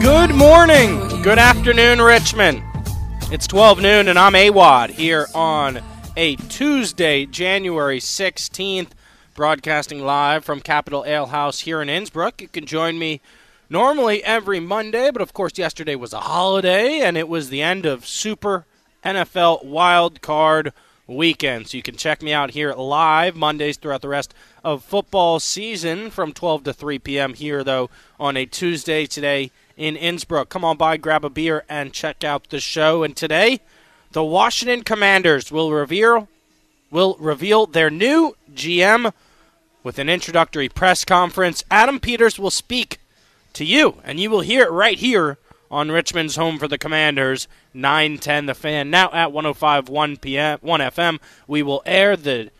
Good morning, good afternoon, Richmond. It's 12 noon, and I'm AWadd here on a Tuesday, January 16th, broadcasting live from Capital Ale House here in Innsbrook. You can join me normally every Monday, but of course, yesterday was a holiday, and it was the end of Super NFL Wild Card weekend. So you can check me out here live Mondays throughout the rest of football season from 12 to 3 p.m. here, though, on a Tuesday today in Innsbrook. Come on by, grab a beer, and check out the show. And today, the Washington Commanders will reveal will reveal their new GM with an introductory press conference. Adam Peters will speak to you, and you will hear it right here on Richmond's home for the Commanders, 910 The Fan. Now at 105 1 p.m. 1 FM, we will air the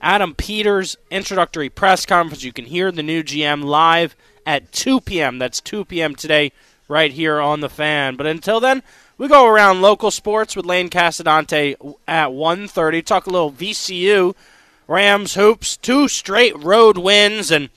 Adam Peters introductory press conference. You can hear the new GM live at 2 p.m. That's 2 p.m. today, right here on the Fan. But until then, we go around local sports with Lane Casadante at 1:30. Talk a little VCU, Rams hoops, two straight road wins, and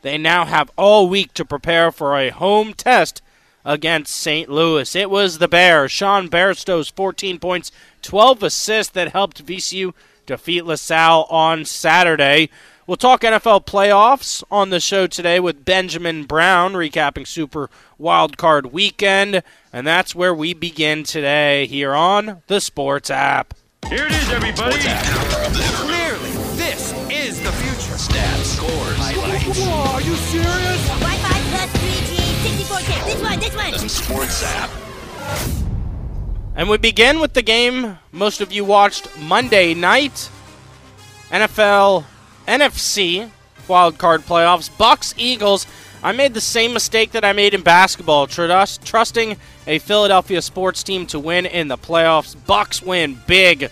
they now have all week to prepare for a home test against St. Louis. It was the Bears. Sean Bairstow's 14 points, 12 assists that helped VCU defeat LaSalle on Saturday. We'll talk NFL playoffs on the show today with Benjamin Brown recapping Super Wildcard Weekend, and that's where we begin today here on the Sports app. Here it is, everybody. Clearly, this is the future. Stats, scores, highlights. Whoa, are you serious? Wi-Fi plus 3G, 64K. This one, this one. Sports app. And we begin with the game most of you watched Monday night. NFL NFC wildcard playoffs. Bucks Eagles. I made the same mistake that I made in basketball, trust, trusting a Philadelphia sports team to win in the playoffs. Bucks win big,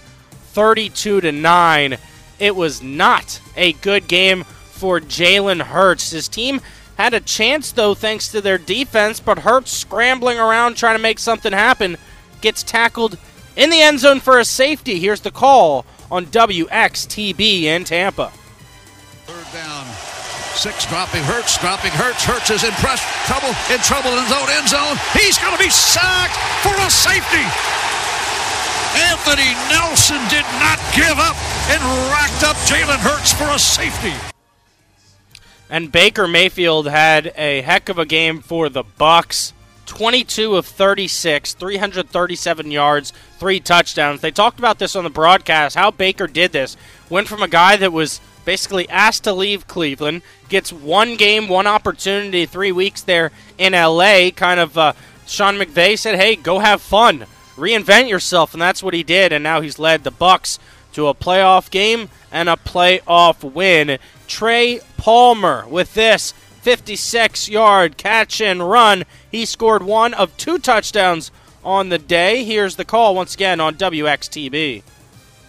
32 to 9. It was not a good game for Jalen Hurts. His team had a chance though thanks to their defense, but Hurts scrambling around trying to make something happen gets tackled in the end zone for a safety. Here's the call on WXTB in Tampa. Third down. Six dropping Hurts, dropping Hurts. Hurts is in press, trouble, in trouble in his own end zone. He's going to be sacked for a safety. Anthony Nelson did not give up and racked up Jalen Hurts for a safety. And Baker Mayfield had a heck of a game for the Bucks. 22 of 36, 337 yards, three touchdowns. They talked about this on the broadcast, how Baker did this. Went from a guy that was basically asked to leave Cleveland, gets one game, one opportunity, three weeks there in LA. Kind of, uh, Sean McVay said, "Hey, go have fun, reinvent yourself," and that's what he did. And now he's led the Bucks to a playoff game and a playoff win. Trey Palmer with this 56 yard catch and run. He scored one of two touchdowns on the day. Here's the call once again on WXTB.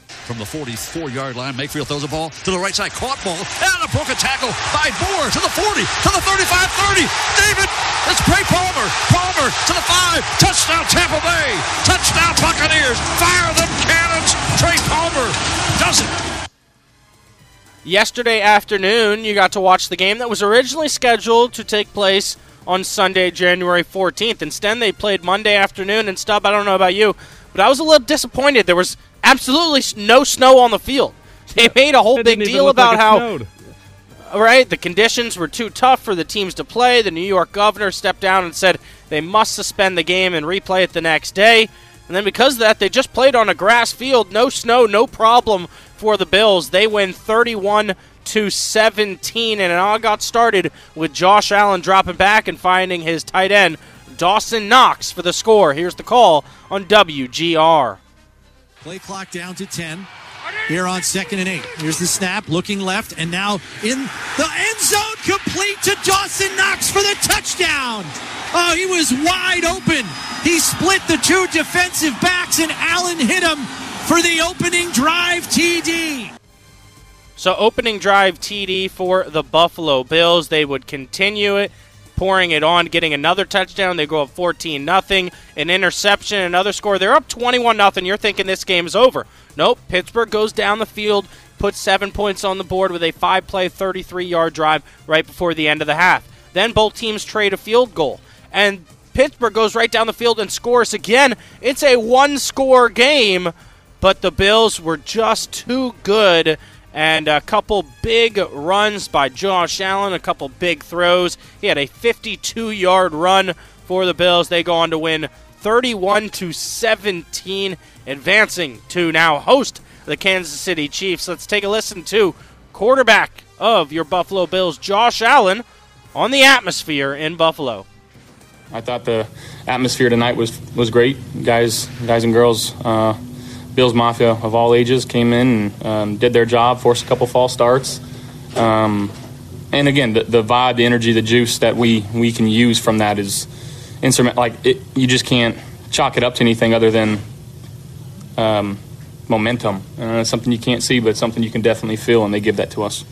From the 44 yard line, Mayfield throws a ball to the right side. Caught ball. And a broken tackle by Moore to the 40, to the 35 30. David, it's Trey Palmer. Palmer to the 5. Touchdown, Tampa Bay. Touchdown, Buccaneers. Fire them cannons. Trey Palmer does it. Yesterday afternoon, you got to watch the game that was originally scheduled to take place on Sunday, January 14th. Instead, they played Monday afternoon. And, Stub, I don't know about you, but I was a little disappointed. There was absolutely no snow on the field. They made a whole It big deal about like how snowed. right, the conditions were too tough for the teams to play. The New York governor stepped down and said they must suspend the game and replay it the next day. And then because of that, they just played on a grass field, no snow, no problem for the Bills. They win 31 to 17 and it all got started with Josh Allen dropping back and finding his tight end Dawson Knox for the score. Here's the call on WGR. Play clock down to 10. Here on second and eight. Here's the snap, looking left, and now in the end zone, complete to Dawson Knox for the touchdown. Oh, he was wide open. He split the two defensive backs, and Allen hit him for the opening drive TD. So opening drive TD for the Buffalo Bills. They would continue it, pouring it on, getting another touchdown. They go up 14 nothing, an interception, another score. They're up 21 nothing. You're thinking this game is over. Nope. Pittsburgh goes down the field, puts seven points on the board with a five-play, 33-yard drive right before the end of the half. Then both teams trade a field goal. And Pittsburgh goes right down the field and scores again. It's a one score game, but the Bills were just too good. And a couple big runs by Josh Allen, a couple big throws. He had a 52 yard run for the Bills. They go on to win 31 to 17, advancing to now host the Kansas City Chiefs. Let's take a listen to quarterback of your Buffalo Bills, Josh Allen, on the atmosphere in Buffalo. I thought the atmosphere tonight was was great. Guys, guys and girls, uh, Bills Mafia of all ages came in and um, did their job, forced a couple false starts. Um, and again, the, the vibe, the energy, the juice that we, we can use from that is instrument. Like it, you just can't chalk it up to anything other than um, momentum. Uh, something you can't see, but something you can definitely feel, and they give that to us.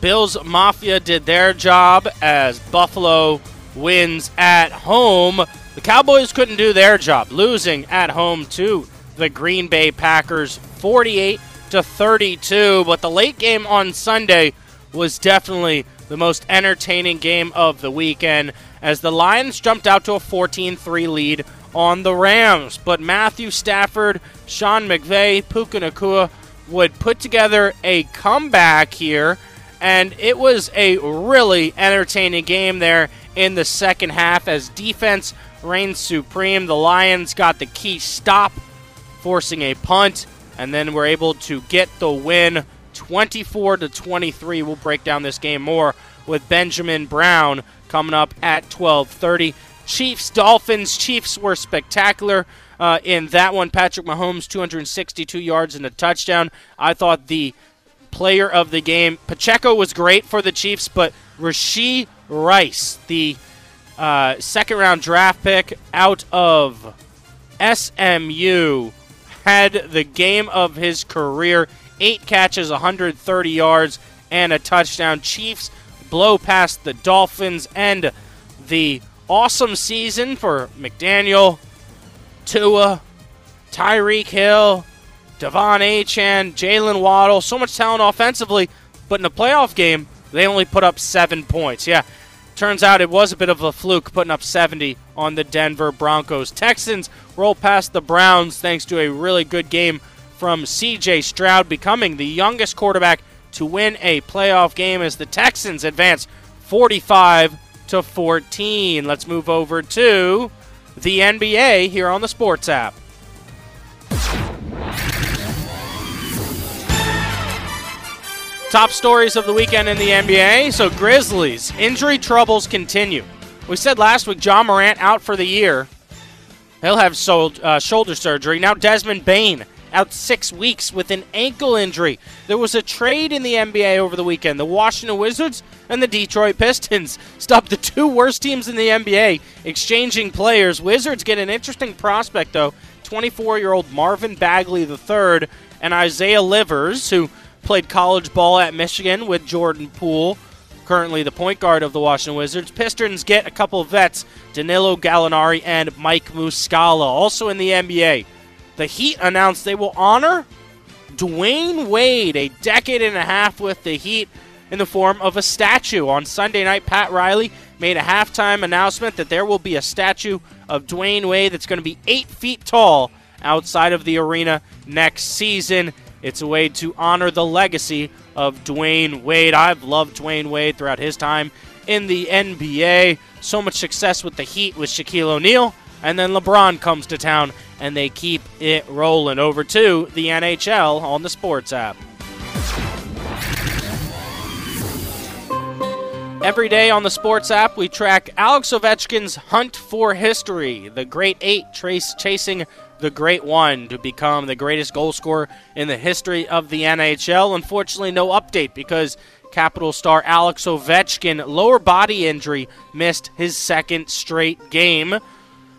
Bills Mafia did their job as Buffalo wins at home. The Cowboys couldn't do their job, losing at home to the Green Bay Packers 48 to 32, but the late game on Sunday was definitely the most entertaining game of the weekend as the Lions jumped out to a 14-3 lead on the Rams, but Matthew Stafford, Sean McVay, Puka Nacua would put together a comeback here. And it was a really entertaining game there in the second half as defense reigned supreme. The Lions got the key stop, forcing a punt, and then we're able to get the win 24 to 23. We'll break down this game more with Benjamin Brown coming up at 12:30. Chiefs Dolphins. Chiefs were spectacular uh, in that one. Patrick Mahomes 262 yards and a touchdown. I thought the player of the game Pacheco was great for the Chiefs, but Rashee Rice, the uh, second round draft pick out of SMU, had the game of his career. Eight catches, 130 yards, and a touchdown. Chiefs blow past the Dolphins and the awesome season for McDaniel, Tua, Tyreek Hill, De'Von Achane, Jalen Waddle. So much talent offensively, but in a playoff game, they only put up seven points. Yeah, turns out it was a bit of a fluke putting up 70 on the Denver Broncos. Texans roll past the Browns thanks to a really good game from CJ Stroud, becoming the youngest quarterback to win a playoff game as the Texans advance 45 to 14. Let's move over to the NBA here on the Sports app. Top stories of the weekend in the NBA. So, Grizzlies, injury troubles continue. We said last week Ja Morant out for the year. He'll have uh, shoulder surgery. Now, Desmond Bane out six weeks with an ankle injury. There was a trade in the NBA over the weekend. The Washington Wizards and the Detroit Pistons stopped the two worst teams in the NBA exchanging players. Wizards get an interesting prospect, though 24 year old Marvin Bagley III and Isaiah Livers, who played college ball at Michigan with Jordan Poole, currently the point guard of the Washington Wizards. Pistons get a couple vets, Danilo Gallinari and Mike Muscala. Also in the NBA, the Heat announced they will honor Dwyane Wade, a decade and a half with the Heat, in the form of a statue. On Sunday night, Pat Riley made a halftime announcement that there will be a statue of Dwyane Wade that's going to be eight feet tall outside of the arena next season. It's a way to honor the legacy of Dwyane Wade. I've loved Dwyane Wade throughout his time in the NBA. So much success with the Heat with Shaquille O'Neal. And then LeBron comes to town and they keep it rolling over to the NHL on the Sports app. Every day on the Sports app, we track Alex Ovechkin's hunt for history. The Great Eight trace chasing the Great One to become the greatest goal scorer in the history of the NHL. Unfortunately, no update because Capital star Alex Ovechkin, lower body injury, missed his second straight game.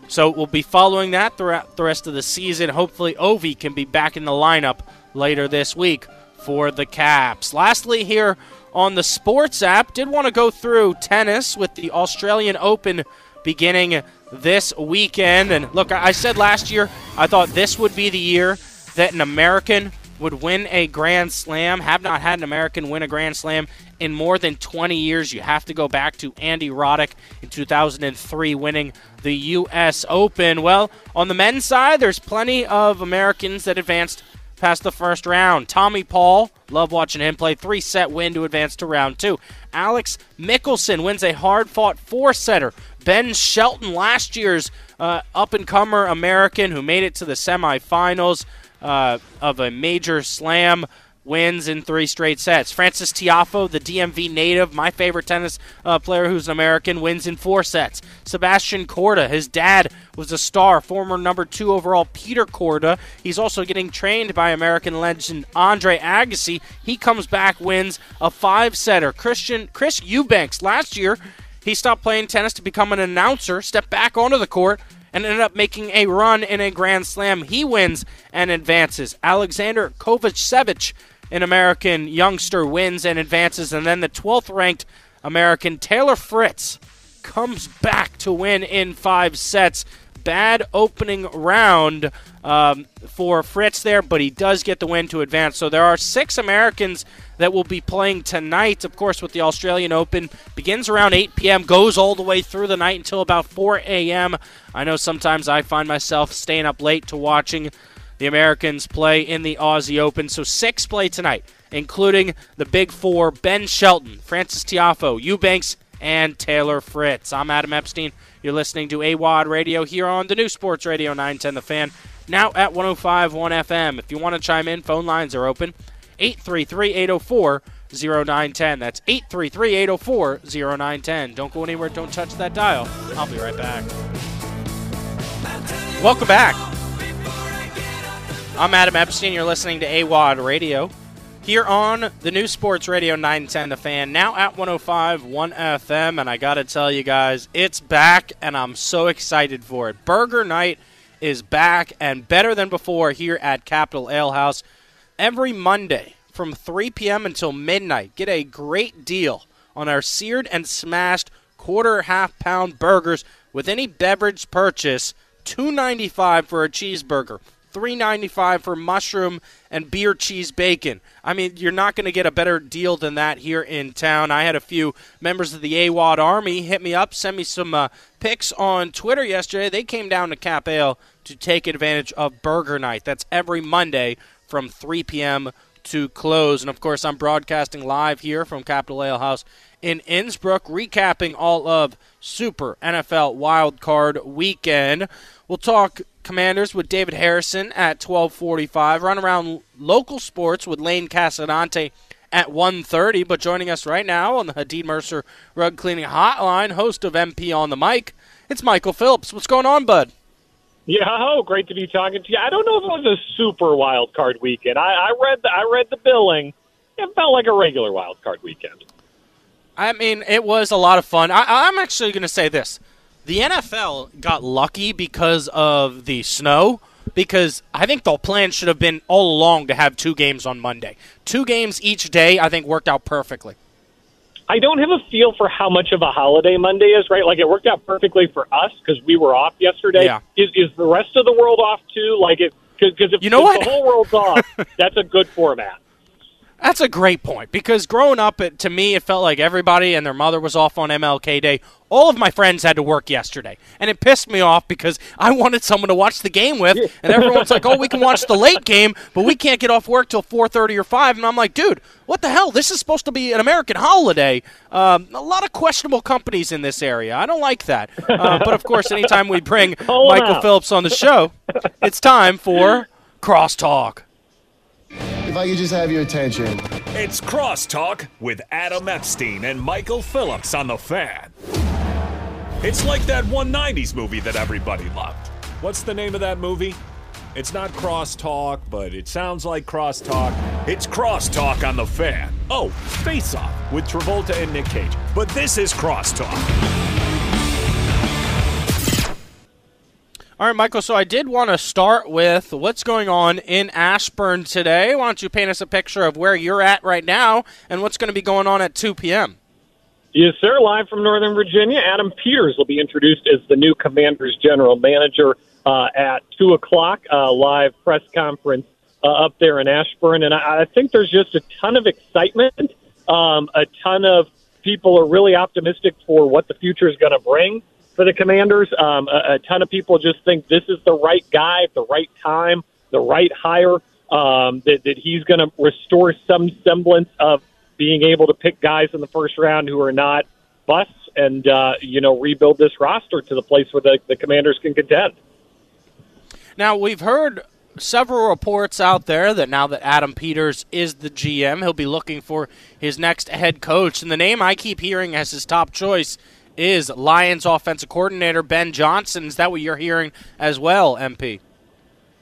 So we'll be following that throughout the rest of the season. Hopefully, Ovi can be back in the lineup later this week for the Caps. Lastly, here on the Sports app, did want to go through tennis with the Australian Open beginning this weekend. And look, I said last year I thought this would be the year that an American would win a Grand Slam. Have not had an American win a Grand Slam in more than 20 years. You have to go back to Andy Roddick in 2003 winning the U.S. Open. Well, on the men's side, there's plenty of Americans that advanced past the first round. Tommy Paul, love watching him play. Three set win to advance to round two. Alex Michelsen wins a hard fought four setter. Ben Shelton, last year's uh, up and comer American who made it to the semifinals uh, of a major slam wins in three straight sets. Frances Tiafoe, the DMV native, my favorite tennis uh, player who's an American, wins in four sets. Sebastian Korda, his dad was a star, former number two overall Peter Korda. He's also getting trained by American legend Andre Agassi. He comes back, wins a five setter. Christian Chris Eubanks last year. He stopped playing tennis to become an announcer, stepped back onto the court, and ended up making a run in a Grand Slam. He wins and advances. Alexander Kovacevic, an American youngster, wins and advances. And then the 12th ranked American Taylor Fritz comes back to win in five sets. Bad opening round um, for Fritz there, but he does get the win to advance. So there are six Americans that will be playing tonight. Of course, with the Australian Open begins around 8 p.m., goes all the way through the night until about 4 a.m. I know sometimes I find myself staying up late to watching the Americans play in the Aussie Open. So six play tonight, including the big four: Ben Shelton, Frances Tiafoe, Eubanks, and Taylor Fritz. I'm Adam Epstein. You're listening to AWadd Radio here on the new Sports Radio 910 The Fan, now at 105.1 FM. If you want to chime in, phone lines are open. 833 804 0910. That's 833 804 0910. Don't go anywhere, don't touch that dial. I'll be right back. Welcome back. I'm Adam Epstein. You're listening to AWadd Radio here on the new Sports Radio 910 The Fan, now at 105 1 FM. And I got to tell you guys, it's back, and I'm so excited for it. Burger Night is back and better than before here at Capital Ale House. Every Monday from 3 p.m. until midnight, get a great deal on our seared and smashed quarter half pound burgers with any beverage purchase. $2.95 for a cheeseburger. $3.95 for mushroom and beer cheese bacon. I mean, you're not going to get a better deal than that here in town. I had a few members of the AWadd Army hit me up, send me some uh, pics on Twitter yesterday. They came down to Cap Ale to take advantage of Burger Night. That's every Monday from 3 p.m. to close. And of course, I'm broadcasting live here from Capital Ale House in Innsbrook, recapping all of Super NFL Wild Card Weekend. We'll talk Commanders with David Harrison at 12:45. Run around local sports with Lane Casadante at 1:30. But joining us right now on the Hadid Mercer Rug Cleaning Hotline, host of MP on the mic, it's Michael Phillips. What's going on, bud? Yeah, oh, great to be talking to you. I don't know if it was a super wild card weekend. I, I read the I read the billing. It felt like a regular wild card weekend. I mean, it was a lot of fun. I, I'm actually going to say this the NFL got lucky because of the snow. Because I think the plan should have been all along to have two games on Monday. Two games each day, I think, worked out perfectly. I don't have a feel for how much of a holiday Monday is, right? Like it worked out perfectly for us because we were off yesterday. Yeah. Is is the rest of the world off too? Like it because if, You know if what? the whole world's off, that's a good format. That's a great point because growing up, it, to me, it felt like everybody and their mother was off on MLK Day. All of my friends had to work yesterday, and it pissed me off because I wanted someone to watch the game with, and everyone's like, "Oh, we can watch the late game, but we can't get off work till 4:30 or 5." And I'm like, "Dude, what the hell? This is supposed to be an American holiday." Um, a lot of questionable companies in this area. I don't like that. Uh, but of course, anytime we bring Michael out. Phillips on the show, it's time for crosstalk. If I could just have your attention. It's Crosstalk with Adam Epstein and Michael Phillips on the fan. It's like that 190s movie that everybody loved. What's the name of that movie? It's not Crosstalk, but it sounds like Crosstalk. It's Crosstalk on the fan. Oh, Face Off with Travolta and Nick Cage. But this is Crosstalk. All right, Michael. So I did want to start with what's going on in Ashburn today. Why don't you paint us a picture of where you're at right now and what's going to be going on at 2 p.m. Yes, sir. Live from Northern Virginia, Adam Peters will be introduced as the new Commanders general manager uh, at two o'clock. Uh, live press conference uh, up there in Ashburn, and I, I think there's just a ton of excitement Um, a ton of people are really optimistic for what the future is going to bring for the Commanders. Um, a, a ton of people just think this is the right guy at the right time, the right hire. Um, that, that he's going to restore some semblance of being able to pick guys in the first round who are not busts and uh, you know rebuild this roster to the place where the, the Commanders can contend. Now we've heard several reports out there that now that Adam Peters is the GM, he'll be looking for his next head coach. And the name I keep hearing as his top choice is Lions offensive coordinator Ben Johnson. Is that what you're hearing as well, MP?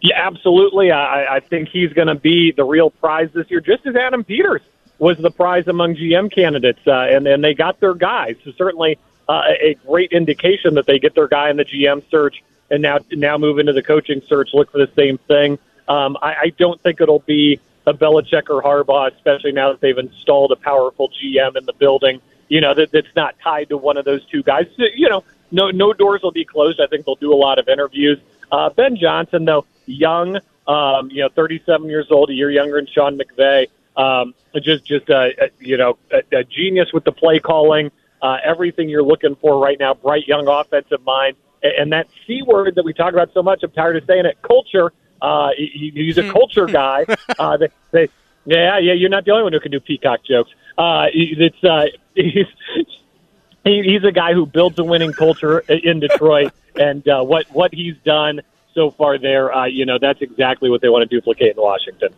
Yeah, absolutely. I, I think he's going to be the real prize this year, just as Adam Peters was the prize among GM candidates, uh, and and they got their guy. So certainly uh, a great indication that they get their guy in the GM search, and now now move into the coaching search, look for the same thing. Um, I, I don't think it'll be a Belichick or Harbaugh, especially now that they've installed a powerful GM in the building. You know that that's not tied to one of those two guys. You know, no no doors will be closed. I think they'll do a lot of interviews. Uh, ben Johnson, though, young, um, you know, 37 years old, a year younger than Sean McVay. Um, just, just a, a you know, a, a genius with the play calling. Uh, everything you're looking for right now. Bright young offensive mind, and, and that c word that we talk about so much. I'm tired of saying it. Culture. Uh, he, he's a culture guy. Uh, they, they, yeah, yeah. You're not the only one who can do peacock jokes. Uh, it's uh, he's he's a guy who builds a winning culture in Detroit, and uh, what what he's done so far there, uh, you know, that's exactly what they want to duplicate in Washington.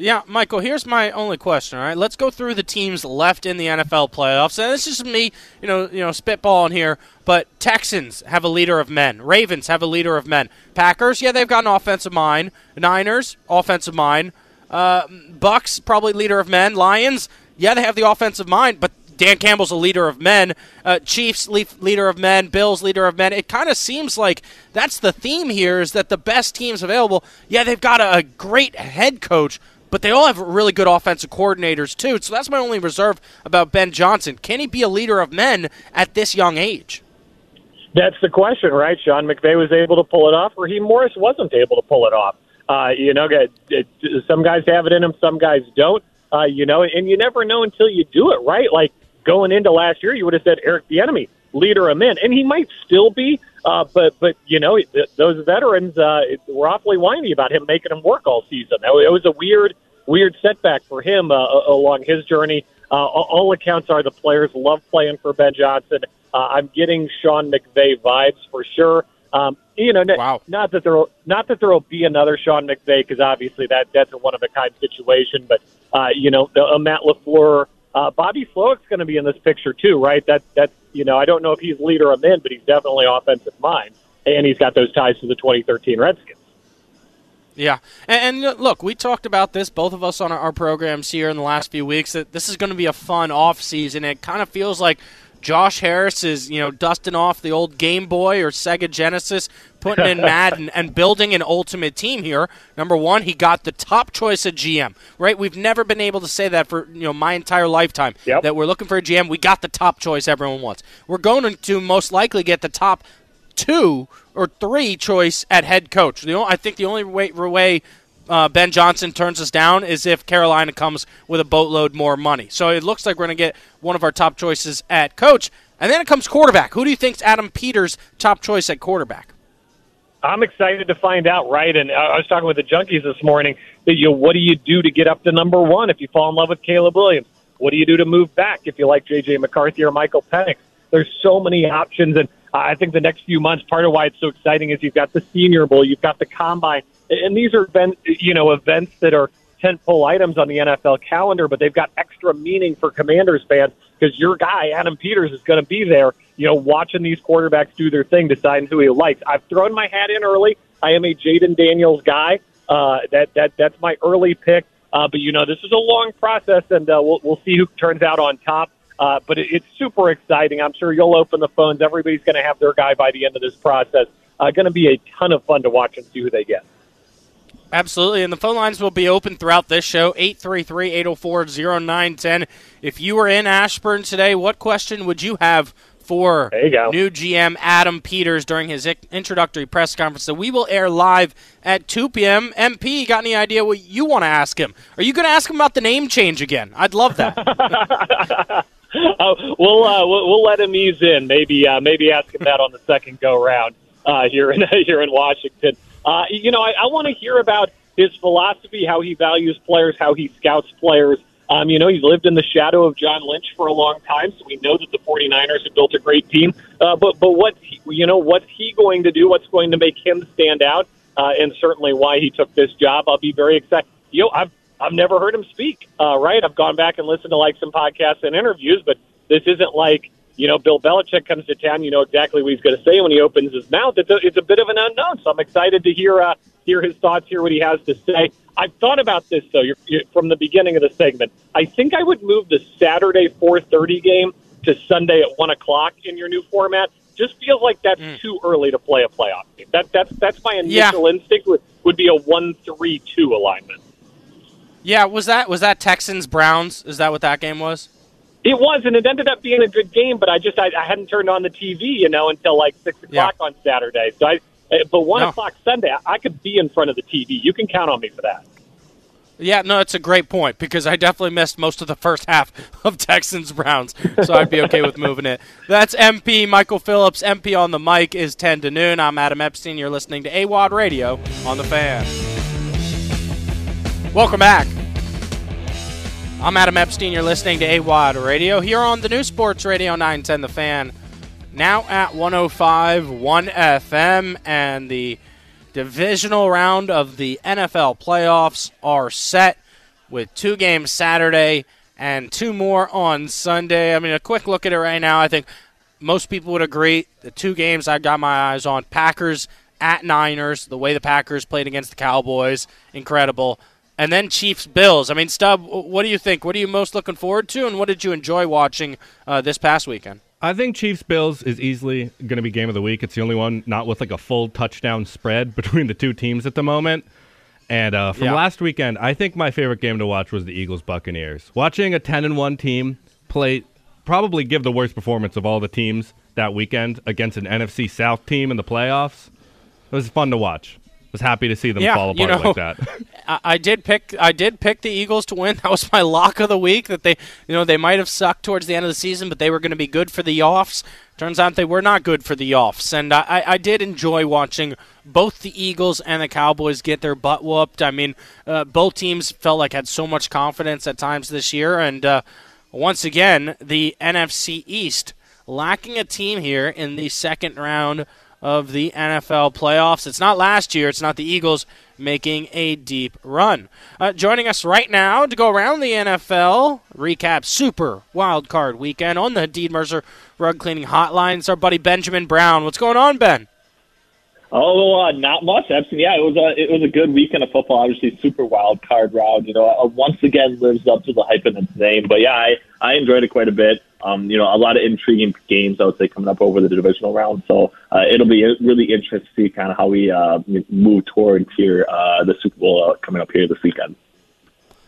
Yeah, Michael, here's my only question, all right? Let's go through the teams left in the NFL playoffs. And this is me, you know, you know, spitballing here, but Texans have a leader of men. Ravens have a leader of men. Packers, yeah, they've got an offensive mind. Niners, offensive mind. Uh, Bucks, probably leader of men. Lions, yeah, they have the offensive mind, but Dan Campbell's a leader of men. Uh, Chiefs leader of men. Bills leader of men. It kind of seems like that's the theme here: is that the best teams available. Yeah, they've got a, a great head coach, but they all have really good offensive coordinators too. So that's my only reserve about Ben Johnson. Can he be a leader of men at this young age? That's the question, right? Sean McVay was able to pull it off, Raheem Morris wasn't able to pull it off. Uh, you know, some guys have it in them, some guys don't. Uh, you know, and you never know until you do it, right? Like going into last year, you would have said Eric Bieniemy, leader of men, and he might still be. Uh, but but you know, those veterans uh, were awfully whiny about him making him work all season. It was a weird weird setback for him uh, along his journey. Uh, all accounts are the players love playing for Ben Johnson. Uh, I'm getting Sean McVay vibes for sure. Um, you know, wow. not that there not that there will be another Sean McVay because obviously that that's a one of a kind situation. But uh, you know, the, uh, Matt LaFleur, uh, Bobby Slowik's going to be in this picture too, right? That that's you know, I don't know if he's leader of men, but he's definitely offensive mind, and he's got those ties to the 2013 Redskins. Yeah, and, and, look, we talked about this, both of us on our, our programs here in the last few weeks, that this is going to be a fun off season. It kind of feels like Josh Harris is, you know, dusting off the old Game Boy or Sega Genesis, putting in Madden and building an ultimate team here. Number one, he got the top choice of GM. Right? We've never been able to say that for you know my entire lifetime. Yep. That we're looking for a GM. We got the top choice everyone wants. We're going to most likely get the top two or three choice at head coach. The only, I think the only way, way uh, Ben Johnson turns us down is if Carolina comes with a boatload more money. So it looks like we're going to get one of our top choices at coach. And then it comes quarterback. Who do you think's Adam Peters' top choice at quarterback? I'm excited to find out, right? And I was talking with the junkies this morning. That you, what do you do to get up to number one if you fall in love with Caleb Williams? What do you do to move back if you like J.J. McCarthy or Michael Penix? There's so many options, and I think the next few months, part of why it's so exciting is you've got the Senior Bowl, you've got the Combine, and these are event, you know events that are tentpole items on the NFL calendar, but they've got extra meaning for Commanders fans because your guy Adam Peters is going to be there, you know, watching these quarterbacks do their thing, deciding who he likes. I've thrown my hat in early. I am a Jayden Daniels guy. Uh, that that that's my early pick. Uh, but you know, this is a long process, and uh, we'll we'll see who turns out on top. Uh, but it, it's super exciting. I'm sure you'll open the phones. Everybody's going to have their guy by the end of this process. Uh, going to be a ton of fun to watch and see who they get. Absolutely, and the phone lines will be open throughout this show 833 804 0910. If you were in Ashburn today, what question would you have for you new GM Adam Peters during his introductory press conference that we will air live at 2 p.m. MP, got any idea what you want to ask him? Are you going to ask him about the name change again? I'd love that. Uh, we'll, uh, we'll we'll let him ease in. Maybe uh, maybe ask him that on the second go round uh, here in here in Washington. Uh, you know, I, I want to hear about his philosophy, how he values players, how he scouts players. Um, you know, he's lived in the shadow of John Lynch for a long time, so we know that the 49ers have built a great team. Uh, but but what you know, what's he going to do? What's going to make him stand out? Uh, and certainly why he took this job. I'll be very excited. You know, I've I've never heard him speak. Uh, right? I've gone back and listened to like some podcasts and interviews, but this isn't like you know Bill Belichick comes to town. You know exactly what he's going to say when he opens his mouth. It's a, it's a bit of an unknown, so I'm excited to hear uh, hear his thoughts, hear what he has to say. I've thought about this though you're, you're, from the beginning of the segment. I think I would move the Saturday 4:30 game to Sunday at one o'clock in your new format. Just feels like that's too early to play a playoff game. That that's that's my initial instinct would, would be a one-three-two alignment. Yeah, was that was that Texans Browns? Is that what that game was? It was, and it ended up being a good game. But I just I, I hadn't turned on the TV, you know, until like six o'clock on Saturday. So I, uh, but one No. o'clock Sunday, I- could be in front of the TV. You can count on me for that. Yeah, no, it's a great point because I definitely missed most of the first half of Texans Browns, so I'd be okay with moving it. That's MP Michael Phillips. MP on the mic is 10 to noon. I'm Adam Epstein. You're listening to AWadd Radio on the Fan. Welcome back. I'm Adam Epstein. You're listening to AWadd Radio here on the new Sports Radio 910 The Fan. Now at 105.1 FM, and the divisional round of the NFL playoffs are set with two games Saturday and two more on Sunday. I mean, a quick look at it right now. I think most people would agree the two games I got my eyes on Packers at Niners, the way the Packers played against the Cowboys, incredible. And then Chiefs Bills. I mean, Stub, what do you think? What are you most looking forward to, and what did you enjoy watching uh, this past weekend? I think Chiefs Bills is easily going to be game of the week. It's the only one not with like a full touchdown spread between the two teams at the moment. And uh, from Yeah. last weekend, I think my favorite game to watch was the Eagles Buccaneers. Watching a ten and one team play, probably give the worst performance of all the teams that weekend against an NFC South team in the playoffs. It was fun to watch. I Was happy to see them Yeah, fall you apart know, like that. I, did pick I did pick the Eagles to win. That was my lock of the week. That they you know they might have sucked towards the end of the season, but they were going to be good for the offs. Turns out they were not good for the offs, and I, I- I did enjoy watching both the Eagles and the Cowboys get their butt whooped. I mean, uh, both teams felt like had so much confidence at times this year, and uh, once again the NFC East lacking a team here in the second round of the NFL playoffs. It's not last year, it's not the Eagles making a deep run. Uh, joining us right now to go around the NFL, recap Super Wild Card Weekend on the Deed Mercer Rug Cleaning Hotline. It's our buddy Benjamin Brown. What's going on, Ben? Oh, uh, not much, Epstein. Yeah, it was a it was a good weekend of football. Obviously, super wild card round. You know, uh, once again lives up to the hype in its name. But yeah, I I enjoyed it quite a bit. Um, you know, a lot of intriguing games I would say coming up over the divisional round. So uh, it'll be really interesting to see kind of how we uh, move towards here uh, the Super Bowl uh, coming up here this weekend.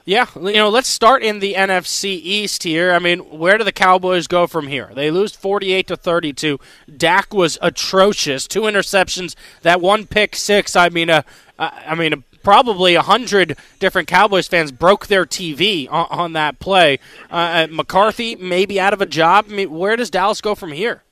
Yeah, you know, let's start in the NFC East here. I mean, where do the Cowboys go from here? They lose 48 to 32. Dak was atrocious. Two interceptions, that one pick six. I mean, uh, I I mean, probably a hundred different Cowboys fans broke their TV on, on that play. Uh, McCarthy maybe out of a job. I mean, where does Dallas go from here?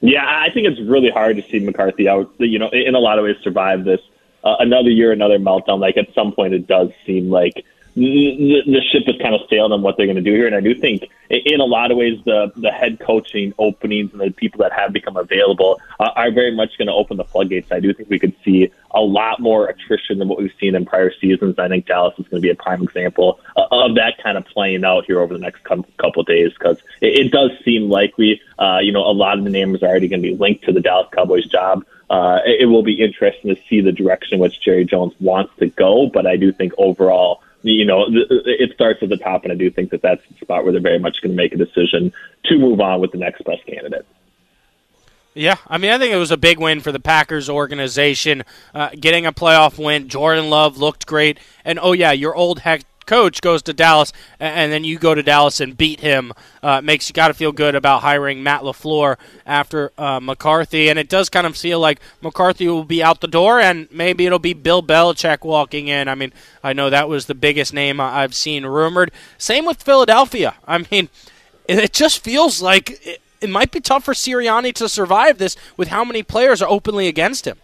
Yeah, I think it's really hard to see McCarthy out. You know, in a lot of ways, survive this uh, another year, another meltdown. Like at some point, it does seem like the, the ship has kind of sailed on what they're going to do here. And I do think, in a lot of ways, the the head coaching openings and the people that have become available uh, are very much going to open the floodgates. I do think we could see a lot more attrition than what we've seen in prior seasons. I think Dallas is going to be a prime example uh, of that kind of playing out here over the next couple of days because it, it does seem likely. Uh, you know, a lot of the names are already going to be linked to the Dallas Cowboys job. Uh, it, it will be interesting to see the direction in which Jerry Jones wants to go, but I do think overall you know, it starts at the top, and I do think that that's the spot where they're very much going to make a decision to move on with the next best candidate. Yeah, I mean, I think it was a big win for the Packers organization, uh, getting a playoff win. Jordan Love looked great, and oh yeah, your old head coach goes to Dallas, and then you go to Dallas and beat him. Uh, makes you got to feel good about hiring Matt LaFleur after uh, McCarthy, and it does kind of feel like McCarthy will be out the door, and maybe it'll be Bill Belichick walking in. I mean, I know that was the biggest name I've seen rumored. Same with Philadelphia. I mean, it just feels like it, it might be tough for Sirianni to survive this with how many players are openly against him.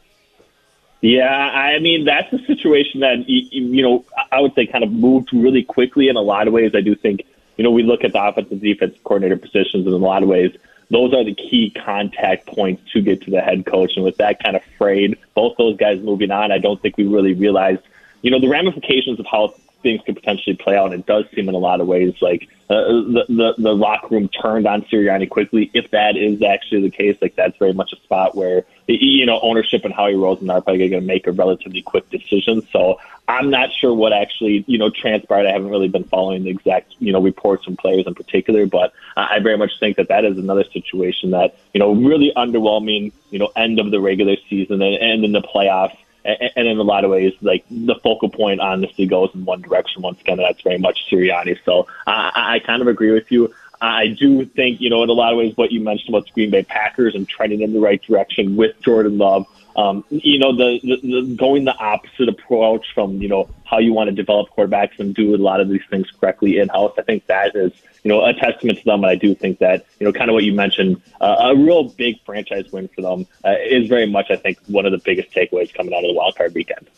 Yeah, I mean that's a situation that you know I would say kind of moved really quickly in a lot of ways. I do think you know we look at the offensive defense coordinator positions and in a lot of ways. Those are the key contact points to get to the head coach, and with that kind of frayed, both those guys moving on, I don't think we really realized you know the ramifications of how things could potentially play out. And it does seem in a lot of ways like uh, the, the the locker room turned on Sirianni quickly. If that is actually the case, like that's very much a spot where you know ownership and Howie Roseman are probably going to make a relatively quick decision. So I'm not sure what actually you know transpired. I haven't really been following the exact you know reports from players in particular, but I very much think that that is another situation that you know really underwhelming. You know, end of the regular season and, and in the playoffs and in a lot of ways, like the focal point honestly goes in one direction once again, and that's very much Sirianni. So I, I kind of agree with you. I do think, you know, in a lot of ways, what you mentioned about the Green Bay Packers and trending in the right direction with Jordan Love, um, you know, the, the, the going the opposite approach from, you know, how you want to develop quarterbacks and do a lot of these things correctly in house. I think that is, you know, a testament to them. And I do think that, you know, kind of what you mentioned, uh, a real big franchise win for them uh, is very much, I think, one of the biggest takeaways coming out of the wild card weekend.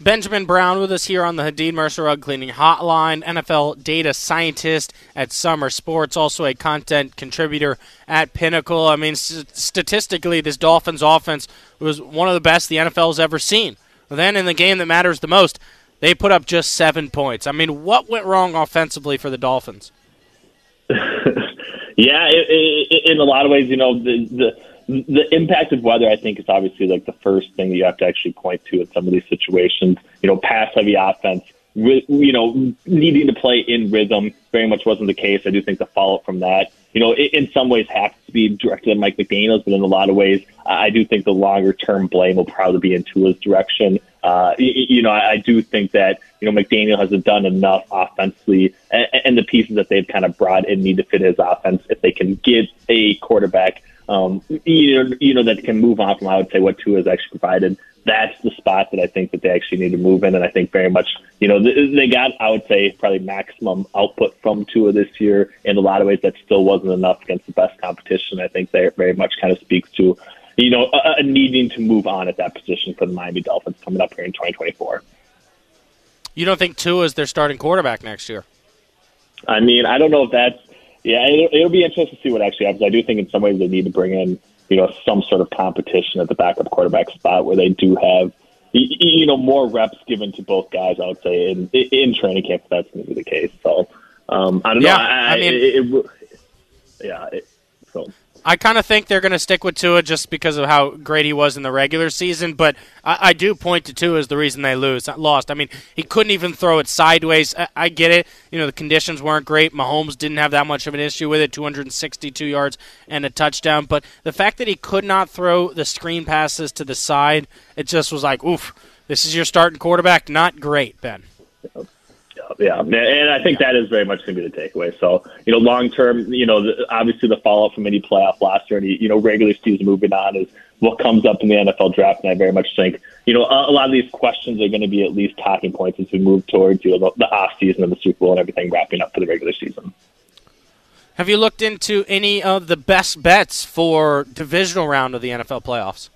Benjamin Brown with us here on the Hadid Mercer Rug Cleaning Hotline, NFL data scientist at SumerSports, also a content contributor at Pinnacle. I mean, statistically, this Dolphins offense was one of the best the NFL's ever seen. then in the game that matters the most, they put up just seven points. I mean, what went wrong offensively for the Dolphins? yeah, it, it, in a lot of ways, you know, the, the the impact of weather, I think, is obviously like the first thing you have to actually point to in some of these situations. You know, pass heavy offense, you know, needing to play in rhythm very much wasn't the case. I do think the follow up from that, you know, in some ways has to be directed at Mike McDaniels, but in a lot of ways, I do think the longer term blame will probably be in Tua's direction. Uh, you know, I do think that, you know, McDaniel hasn't done enough offensively and the pieces that they've kind of brought in need to fit his offense. If they can get a quarterback um, you know, you know that can move on from I would say what Tua has actually provided. That's the spot that I think that they actually need to move in, and I think very much, you know, they got I would say probably maximum output from Tua this year. In a lot of ways, that still wasn't enough against the best competition. I think that very much kind of speaks to, you know, a, a needing to move on at that position for the Miami Dolphins coming up here in 2024. You don't think Tua is their starting quarterback next year? I mean, I don't know if that's yeah, it'll, it'll be interesting to see what actually happens. I do think in some ways they need to bring in, you know, some sort of competition at the backup quarterback spot where they do have, you know, more reps given to both guys. I would say in in training camp, that's going to be the case. So um, I don't yeah, know. I, I mean, it, it, yeah. It, so I kind of think they're going to stick with Tua just because of how great he was in the regular season, but I, I do point to Tua as the reason they lose, uh, lost. I mean, he couldn't even throw it sideways. I, I, get it. You know, the conditions weren't great. Mahomes didn't have that much of an issue with it 262 yards and a touchdown. But the fact that he could not throw the screen passes to the side, it just was like, oof, this is your starting quarterback. Not great, Ben. Yeah, and I think that is very much going to be the takeaway. So, you know, long term, you know, the, obviously the fallout from any playoff loss or any, you know, regular season moving on is what comes up in the NFL draft. And I very much think, you know, a, a lot of these questions are going to be at least talking points as we move towards, you know, the, the off season of the Super Bowl and everything wrapping up for the regular season. Have you looked into any of the best bets for divisional round of the NFL playoffs?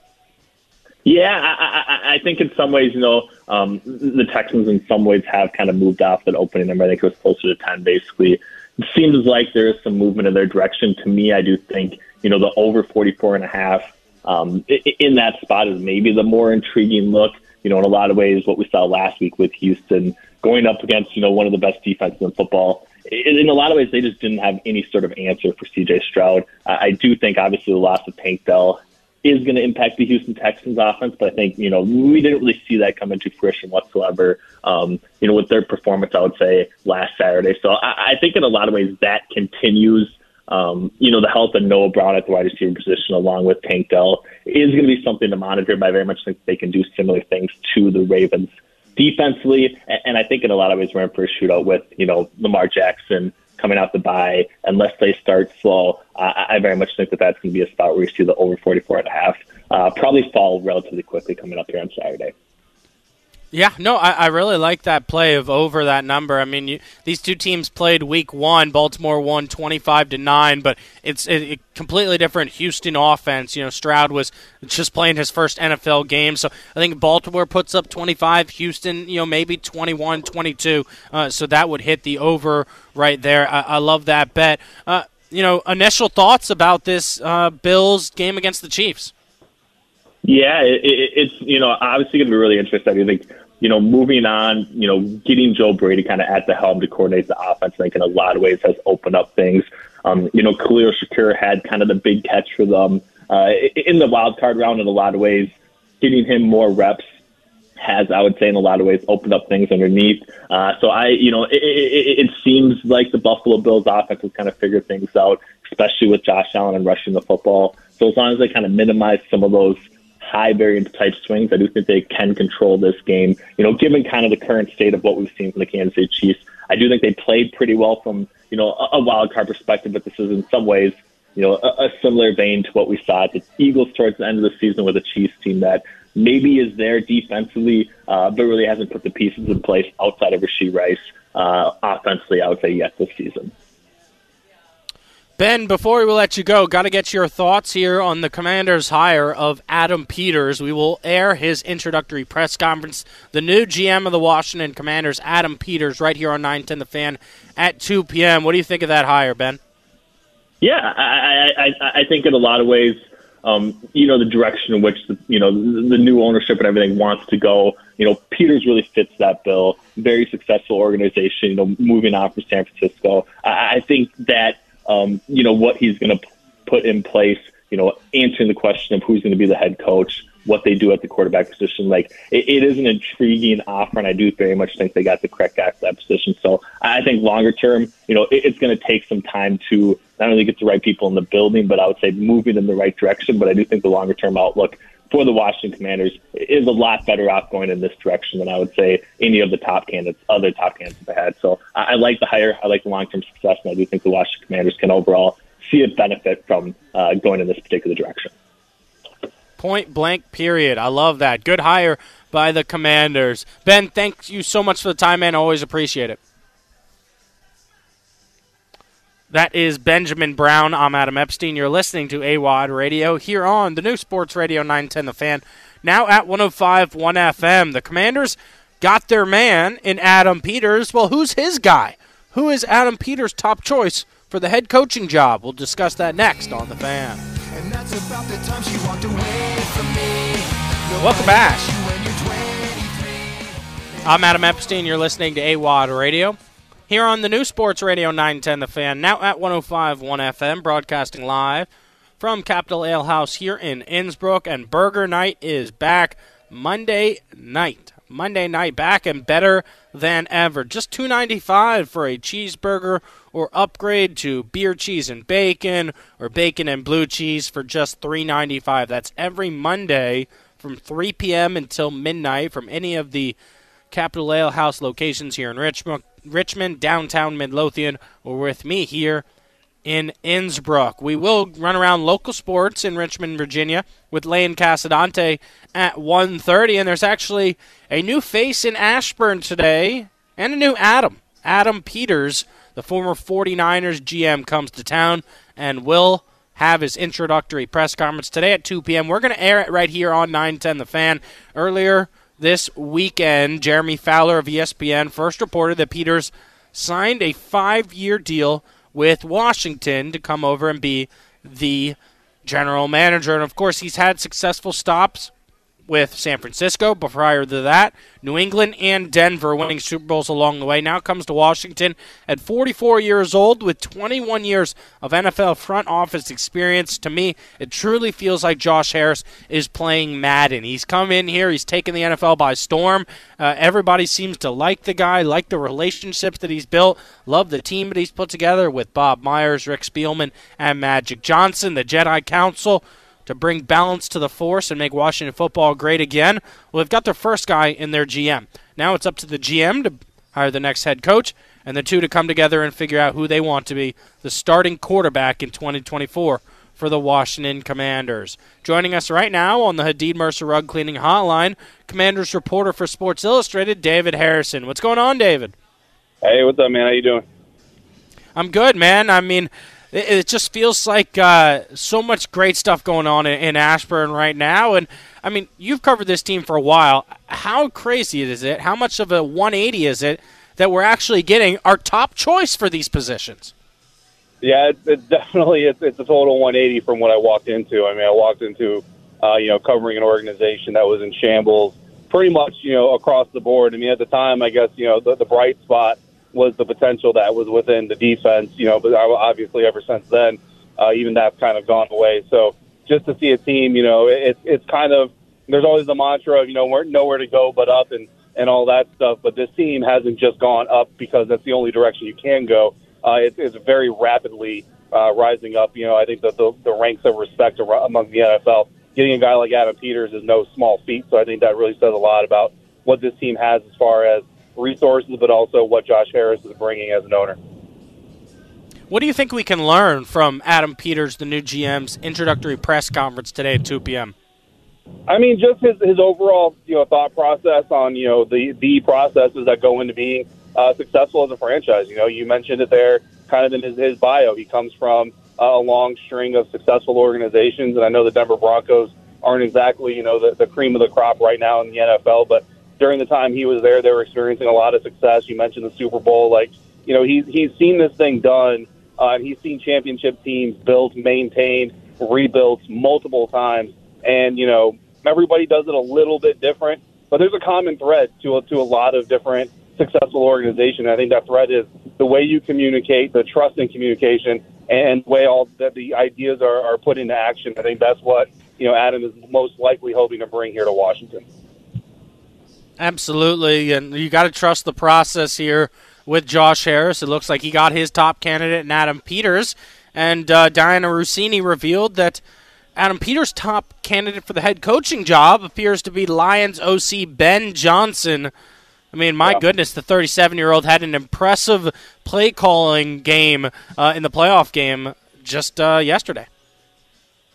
Yeah, I, I, I think in some ways, you know, um, the Texans in some ways have kind of moved off that opening number. I think it was closer to 10, basically. It seems like there is some movement in their direction. To me, I do think, you know, the over 44 and a half um, in that spot is maybe the more intriguing look. You know, in a lot of ways, what we saw last week with Houston going up against, you know, one of the best defenses in football. In, a lot of ways, they just didn't have any sort of answer for CJ Stroud. I do think, obviously, the loss of Tank Dell is going to impact the Houston Texans offense, but I think, you know, we didn't really see that come into fruition whatsoever, um, you know, with their performance, I would say, last Saturday. So I, I think in a lot of ways that continues. Um, you know, the health of Noah Brown at the wide receiver position, along with Tank Dell, is going to be something to monitor. But I very much think they can do similar things to the Ravens defensively, and, and I think in a lot of ways we're in for a shootout with you know Lamar Jackson coming out the bye. Unless they start slow, I, I very much think that that's going to be a spot where you see the over 44 and a half uh, probably fall relatively quickly coming up here on Saturday. Yeah, no, I, I really like that play of over that number. I mean, you, these two teams played week one. Baltimore won twenty five to nine, but it's a, a completely different Houston offense. You know, Stroud was just playing his first NFL game, so I think Baltimore puts up twenty five. Houston, you know, maybe 21, 22. Uh, so that would hit the over right there. I, I love that bet. Uh, you know, initial thoughts about this uh, Bills game against the Chiefs. Yeah, it, it, it's you know obviously going to be really interesting. I think you know moving on, you know getting Joe Brady kind of at the helm to coordinate the offense, I think in a lot of ways has opened up things. Um, you know, Khalil Shakir had kind of the big catch for them uh, in the wild card round. In a lot of ways, getting him more reps has, I would say, in a lot of ways, opened up things underneath. Uh, so I, you know, it, it, it seems like the Buffalo Bills offense has kind of figured things out, especially with Josh Allen and rushing the football. So as long as they kind of minimize some of those high variance type swings. I do think they can control this game. You know, given kind of the current state of what we've seen from the Kansas City Chiefs, I do think they played pretty well from you know a, a wild card perspective. But this is in some ways you know a, a similar vein to what we saw at the Eagles towards the end of the season with a Chiefs team that maybe is there defensively, uh, but really hasn't put the pieces in place outside of Rashee Rice uh, offensively. I would say yet this season. Ben, before we let you go, got to get your thoughts here on the commander's hire of Adam Peters. We will air his introductory press conference. The new GM of the Washington Commanders, Adam Peters, right here on 910 The Fan at 2 p.m. What do you think of that hire, Ben? Yeah, I, I, I think in a lot of ways, um, you know, the direction in which the, you know the new ownership and everything wants to go. You know, Peters really fits that bill. Very successful organization. You know, moving on from San Francisco. I, I think that um, you know, what he's going to put in place, you know, answering the question of who's going to be the head coach, what they do at the quarterback position. Like, it, it is an intriguing offer, and I do very much think they got the correct guy for that position. So I think longer term, you know, it, it's going to take some time to not only get the right people in the building, but I would say moving in the right direction. But I do think the longer term outlook for the Washington Commanders is a lot better off going in this direction than I would say any of the top candidates, other top candidates have had. So I, I like the hire. I like the long term success, and I do think the Washington Commanders can overall see a benefit from uh, going in this particular direction. Point blank, period. I love that. Good hire by the Commanders. Ben, thank you so much for the time, man. Always appreciate it. That is Benjamin Brown. I'm Adam Epstein. You're listening to AWadd Radio here on the new Sports Radio 910 The Fan. Now at 105 1 FM. The Commanders got their man in Adam Peters. Well, who's his guy? Who is Adam Peters' top choice for the head coaching job? We'll discuss that next on The Fan. Welcome back. I'm Adam Epstein. You're listening to AWadd Radio here on the new Sports Radio 910 The Fan, now at 105.1 FM, broadcasting live from Capital Ale House here in Innsbrook. And Burger Night is back Monday night. Monday night back and better than ever. Just $2.95 for a cheeseburger or upgrade to beer cheese and bacon or bacon and blue cheese for just $3.95. That's every Monday from 3 p.m. until midnight from any of the Capital Ale House locations here in Richmond. Richmond, downtown Midlothian, or with me here in Innsbrook. We will run around local sports in Richmond, Virginia with Lane Casadante at 1.30, and there's actually a new face in Ashburn today and a new Adam. Adam Peters, the former 49ers GM, comes to town and will have his introductory press conference today at 2 p.m. We're going to air it right here on 910 The Fan. Earlier this weekend, Jeremy Fowler of ESPN first reported that Peters signed a five year deal with Washington to come over and be the general manager. And of course, he's had successful stops with San Francisco, but prior to that, New England and Denver winning Super Bowls along the way. Now comes to Washington at 44 years old with 21 years of NFL front office experience. To me, it truly feels like Josh Harris is playing Madden. He's come in here, he's taken the NFL by storm. Uh, everybody seems to like the guy, like the relationships that he's built, love the team that he's put together with Bob Myers, Rick Spielman, and Magic Johnson, the Jedi Council to bring balance to the force and make Washington football great again? Well, they've got their first guy in their GM. Now it's up to the GM to hire the next head coach and the two to come together and figure out who they want to be the starting quarterback in 2024 for the Washington Commanders. Joining us right now on the Hadid Mercer Rug Cleaning Hotline, Commanders reporter for Sports Illustrated, David Harrison. What's going on, David? Hey, what's up, man? How you doing? I'm good, man. I mean, it, it just feels like uh, so much great stuff going on in, in Ashburn right now. And I mean, you've covered this team for a while. How crazy is it? How much of a 180 is it that we're actually getting our top choice for these positions? Yeah, it's, it's definitely it's, it's a total 180 from what I walked into. I mean, I walked into uh, you know covering an organization that was in shambles, pretty much you know across the board. I mean, at the time, I guess you know the, the bright spot was the potential that was within the defense. You know, but obviously ever since then, uh, even that's kind of gone away. So just to see a team, you know, it's it's kind of there's always the mantra of you know we're nowhere to go but up and and all that stuff. But this team hasn't just gone up because that's the only direction you can go. Uh, it, it's very rapidly uh, rising up. You know, I think that the, the ranks of respect among the NFL. Getting a guy like Adam Peters is no small feat. So I think that really says a lot about what this team has as far as resources, but also what Josh Harris is bringing as an owner. What do you think we can learn from Adam Peters, the new GM's introductory press conference today at 2 p.m.? I mean, just his, his overall you know thought process on you know the the processes that go into being uh, successful as a franchise. You know, you mentioned it there, kind of in his, his bio. He comes from uh, a long string of successful organizations, and I know the Denver Broncos aren't exactly you know the, the cream of the crop right now in the NFL, but during the time he was there, they were experiencing a lot of success. You mentioned the Super Bowl, like you know he's he's seen this thing done. Uh, he's seen championship teams built, maintained, rebuilt multiple times, and you know everybody does it a little bit different. But there's a common thread to a, to a lot of different successful organizations. I think that thread is the way you communicate, the trust in communication, and the way all that the ideas are, are put into action. I think that's what you know Adam is most likely hoping to bring here to Washington. Absolutely, and you got to trust the process here with Josh Harris. It looks like he got his top candidate in Adam Peters, and uh, Dianna Russini revealed that Adam Peters' top candidate for the head coaching job appears to be Lions OC Ben Johnson. I mean, my yeah. goodness, the 37 year old had an impressive play calling game uh, in the playoff game just uh, yesterday.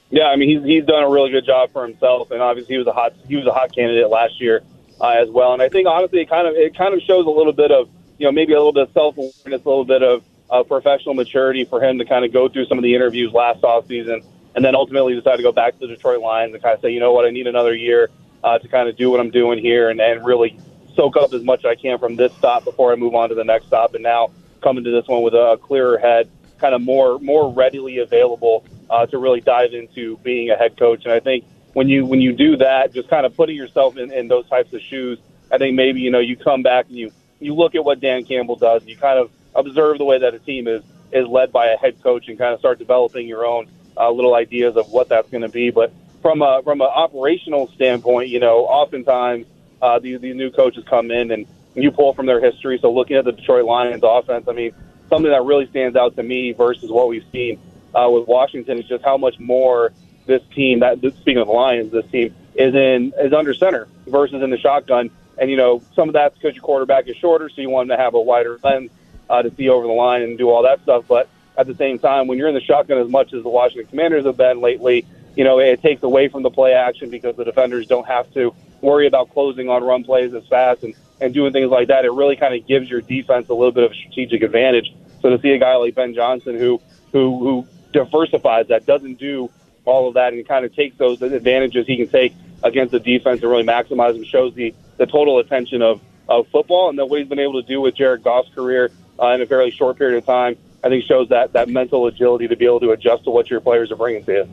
Yeah, I mean, he's he's done a really good job for himself, and obviously he was a hot he was a hot candidate last year uh, as well. And I think honestly, it kind of it kind of shows a little bit of you know maybe a little bit of self awareness, a little bit of uh, professional maturity for him to kind of go through some of the interviews last off season, and then ultimately decide to go back to the Detroit Lions and kind of say, you know what, I need another year uh, to kind of do what I'm doing here and, and really soak up as much as I can from this stop before I move on to the next stop. And now coming to this one with a clearer head, kind of more more readily available uh, to really dive into being a head coach. And I think when you when you do that, just kind of putting yourself in, in those types of shoes, I think maybe you know you come back and you you look at what Dan Campbell does, and you kind of observe the way that a team is is led by a head coach, and kind of start developing your own uh, little ideas of what that's going to be. But from a from an operational standpoint, you know, oftentimes uh, these these new coaches come in and you pull from their history. So looking at the Detroit Lions offense, I mean, something that really stands out to me versus what we've seen uh, with Washington is just how much more this team that speaking of the Lions, this team is in is under center versus in the shotgun. And you know, some of that's because your quarterback is shorter, so you want him to have a wider lens uh, to see over the line and do all that stuff. But at the same time, when you're in the shotgun as much as the Washington Commanders have been lately, you know, it takes away from the play action because the defenders don't have to worry about closing on run plays as fast and, and doing things like that. It really kind of gives your defense a little bit of strategic advantage. So to see a guy like Ben Johnson who who who diversifies that, doesn't do all of that and kind of takes those advantages he can take against the defense and really maximize them shows the, the total attention of, of football and the what he's been able to do with Jared Goff's career uh, in a fairly short period of time. I think shows that that mental agility to be able to adjust to what your players are bringing to you.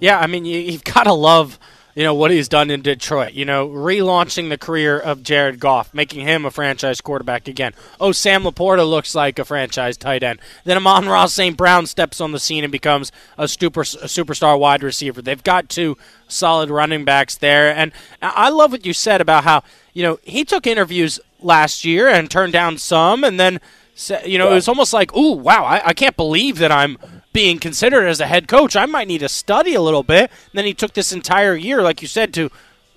Yeah, I mean you, you've got to love you know what he's done in Detroit. You know, relaunching the career of Jared Goff, making him a franchise quarterback again. Oh, Sam LaPorta looks like a franchise tight end. Then Amon-Ra St. Brown steps on the scene and becomes a super a superstar wide receiver. They've got two solid running backs there, and I love what you said about how you know he took interviews last year and turned down some, and then you know, yeah. it was almost like, ooh, wow, I, I, can't believe that I'm being considered as a head coach. I might need to study a little bit. And then he took this entire year, like you said, to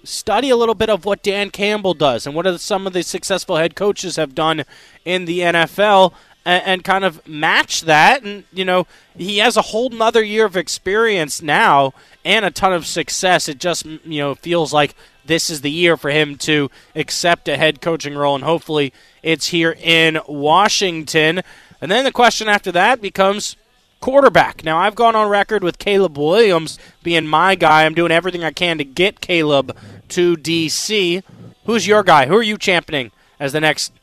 study a little bit of what Dan Campbell does and what some of the successful head coaches have done in the NFL and, and kind of match that. And, you know, he has a whole nother year of experience now and a ton of success. It just, you know, feels like this is the year for him to accept a head coaching role, and hopefully it's here in Washington. And then the question after that becomes quarterback. Now, I've gone on record with Caleb Williams being my guy. I'm doing everything I can to get Caleb to D.C. Who's your guy? Who are you championing as the next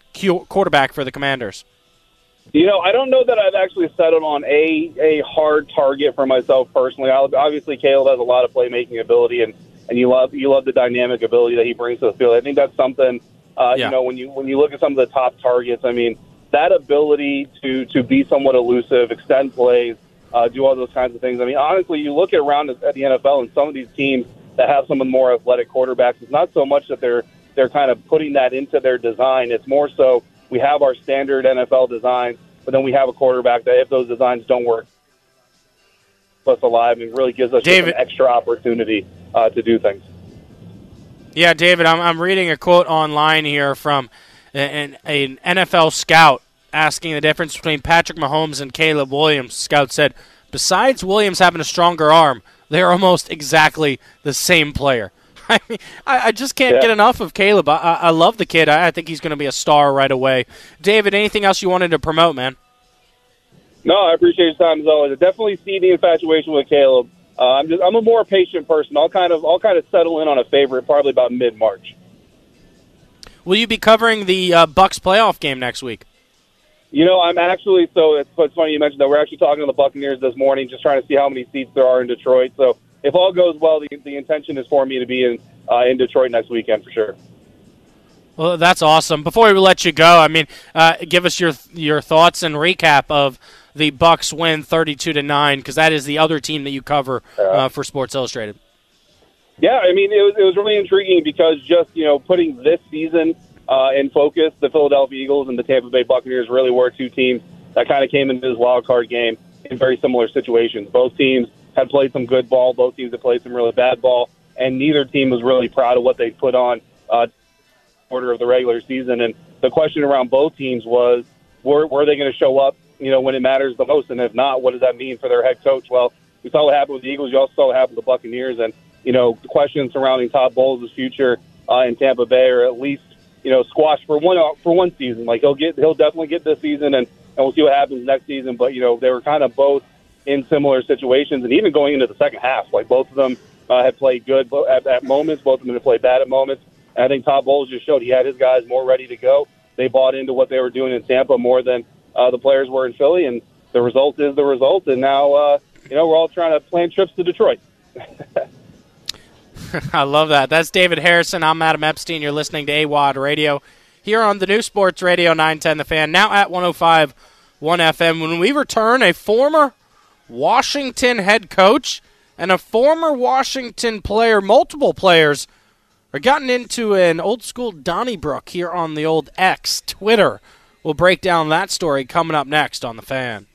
quarterback for the Commanders? You know, I don't know that I've actually settled on a a hard target for myself personally. Obviously, Caleb has a lot of playmaking ability, and and you love you love the dynamic ability that he brings to the field. I think that's something. Uh, yeah. You know, when you when you look at some of the top targets, I mean, that ability to to be somewhat elusive, extend plays, uh, do all those kinds of things. I mean, honestly, you look at around at the NFL and some of these teams that have some of the more athletic quarterbacks. It's not so much that they're they're kind of putting that into their design. It's more so we have our standard NFL designs, but then we have a quarterback that if those designs don't work, us alive and really gives us an extra opportunity uh, to do things. Yeah, David, I'm, I'm reading a quote online here from an, an NFL scout asking the difference between Patrick Mahomes and Caleb Williams. Scout said, besides Williams having a stronger arm, they're almost exactly the same player. I mean, I, I just can't yeah. get enough of Caleb. I, I love the kid. I, I think he's going to be a star right away. David, anything else you wanted to promote, man? No, I appreciate your time as always. I definitely see the infatuation with Caleb. Uh, I'm just I'm a more patient person. I'll kind of I'll kind of settle in on a favorite probably about mid March. Will you be covering the uh, Bucks playoff game next week? You know, I'm actually so it's, it's funny you mentioned that we're actually talking to the Buccaneers this morning, just trying to see how many seats there are in Detroit. So if all goes well, the, the intention is for me to be in uh, in Detroit next weekend for sure. Well, that's awesome. Before we let you go, I mean, uh, give us your your thoughts and recap of the Bucks win 32 to nine because that is the other team that you cover uh, for Sports Illustrated. Yeah, I mean, it was, it was really intriguing because just you know putting this season uh, in focus, the Philadelphia Eagles and the Tampa Bay Buccaneers really were two teams that kind of came into this wild card game in very similar situations. Both teams had played some good ball, both teams had played some really bad ball, and neither team was really proud of what they put on uh, order of the regular season. And the question around both teams was, were, were they going to show up you know, when it matters the most? And if not, what does that mean for their head coach? Well, we saw what happened with the Eagles. You also saw what happened with the Buccaneers. And, you know, the questions surrounding Todd Bowles' future uh, in Tampa Bay are at least, you know, squashed for one for one season. Like he'll get, he'll definitely get this season, and, and we'll see what happens next season. But you know, they were kind of both in similar situations, and even going into the second half, like both of them uh, had played good at, at moments. Both of them had played bad at moments. And I think Todd Bowles just showed he had his guys more ready to go. They bought into what they were doing in Tampa more than uh, the players were in Philly, and the result is the result. And now, uh, you know, we're all trying to plan trips to Detroit. I love that. That's David Harrison. I'm Adam Epstein. You're listening to AWadd Radio here on the new Sports Radio 910 The Fan, now at 105 1 FM. When we return, a former Washington head coach and a former Washington player, multiple players, are gotten into an old school Donnybrook here on the old X, Twitter. We'll break down that story coming up next on The Fan.